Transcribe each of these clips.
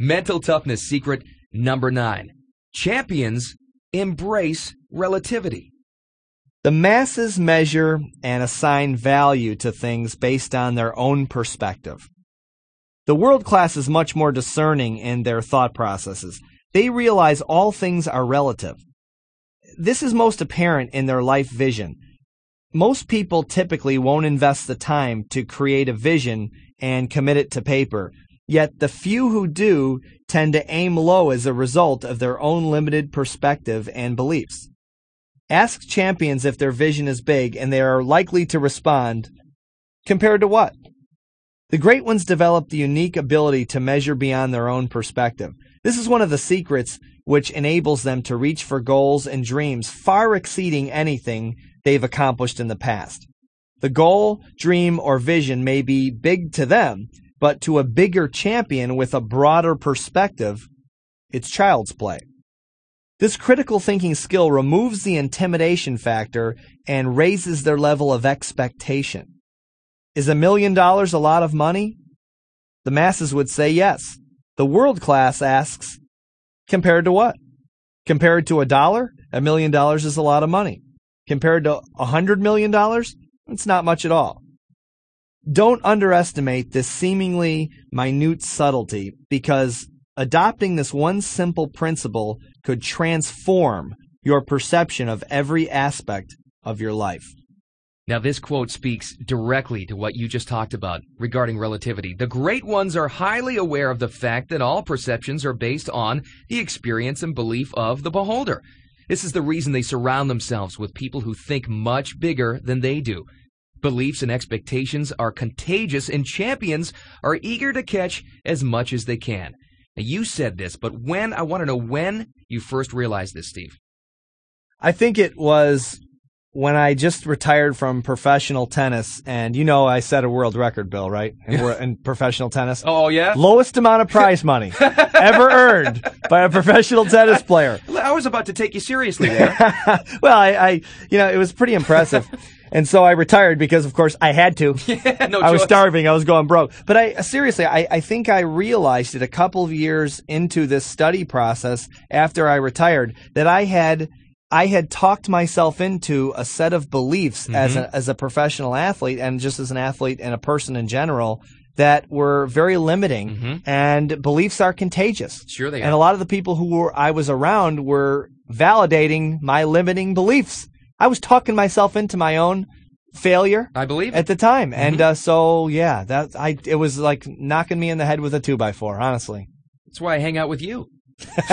Mental toughness secret number nine. Champions embrace relativity. The masses measure and assign value to things based on their own perspective. The world class is much more discerning in their thought processes. They realize all things are relative. This is most apparent in their life vision. Most people typically won't invest the time to create a vision and commit it to paper, yet the few who do tend to aim low as a result of their own limited perspective and beliefs. Ask champions if their vision is big, and they are likely to respond, compared to what? The great ones develop the unique ability to measure beyond their own perspective. This is one of the secrets which enables them to reach for goals and dreams far exceeding anything they've accomplished in the past. The goal, dream, or vision may be big to them, but to a bigger champion with a broader perspective, it's child's play. This critical thinking skill removes the intimidation factor and raises their level of expectation. Is a million dollars a lot of money? The masses would say yes. The world class asks, compared to what? Compared to a dollar? A million dollars is a lot of money. Compared to a hundred million dollars? It's not much at all. Don't underestimate this seemingly minute subtlety because adopting this one simple principle could transform your perception of every aspect of your life. Now, this quote speaks directly to what you just talked about regarding relativity. The great ones are highly aware of the fact that all perceptions are based on the experience and belief of the beholder. This is the reason they surround themselves with people who think much bigger than they do. Beliefs and expectations are contagious, and champions are eager to catch as much as they can. Now, you said this, but when, I want to know when you first realized this, Steve. I think it was when I just retired from professional tennis, and you know I set a world record, Bill, right? In, in professional tennis. Oh, oh yeah. Lowest amount of prize money ever earned by a professional tennis player. I was about to take you seriously there. well, I, I, you know, it was pretty impressive. And so I retired because, of course, I had to. Yeah, no I was choice. starving. I was going broke. But I seriously, I, I think I realized it a couple of years into this study process after I retired that I had I had talked myself into a set of beliefs Mm-hmm. as a as a professional athlete and just as an athlete and a person in general that were very limiting. Mhm. And beliefs are contagious. Sure they are. And a lot of the people who were I was around were validating my limiting beliefs. I was talking myself into my own failure I believe at the time, Mm-hmm. and uh, so yeah, that I it was like knocking me in the head with a two by four. Honestly, That's why I hang out with you.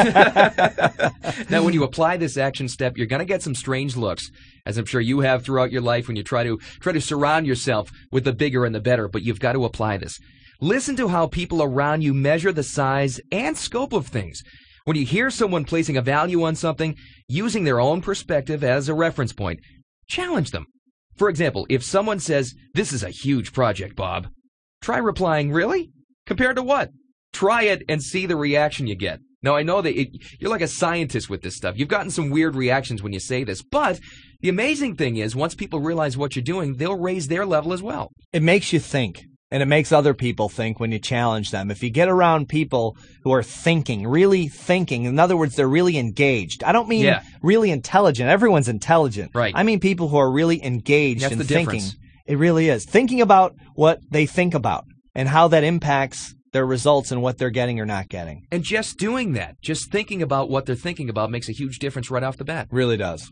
now, when you apply this action step, you're going to get some strange looks, as I'm sure you have throughout your life when you try to try to surround yourself with the bigger and the better. But you've got to apply this. Listen to how people around you measure the size and scope of things. When you hear someone placing a value on something, using their own perspective as a reference point, challenge them. For example, if someone says, This is a huge project, Bob, try replying, Really? Compared to what? Try it and see the reaction you get. Now, I know that it, you're like a scientist with this stuff. You've gotten some weird reactions when you say this, but the amazing thing is, once people realize what you're doing, they'll raise their level as well. it makes you think, and it makes other people think when you challenge them. If you get around people who are thinking, really thinking, in other words, they're really engaged. I don't mean Yeah. really intelligent. Everyone's intelligent. Right. I mean people who are really engaged That's in the thinking. difference. It really is thinking about what they think about and how that impacts their results and what they're getting or not getting. And just doing that, just thinking about what they're thinking about, makes a huge difference right off the bat. Really does.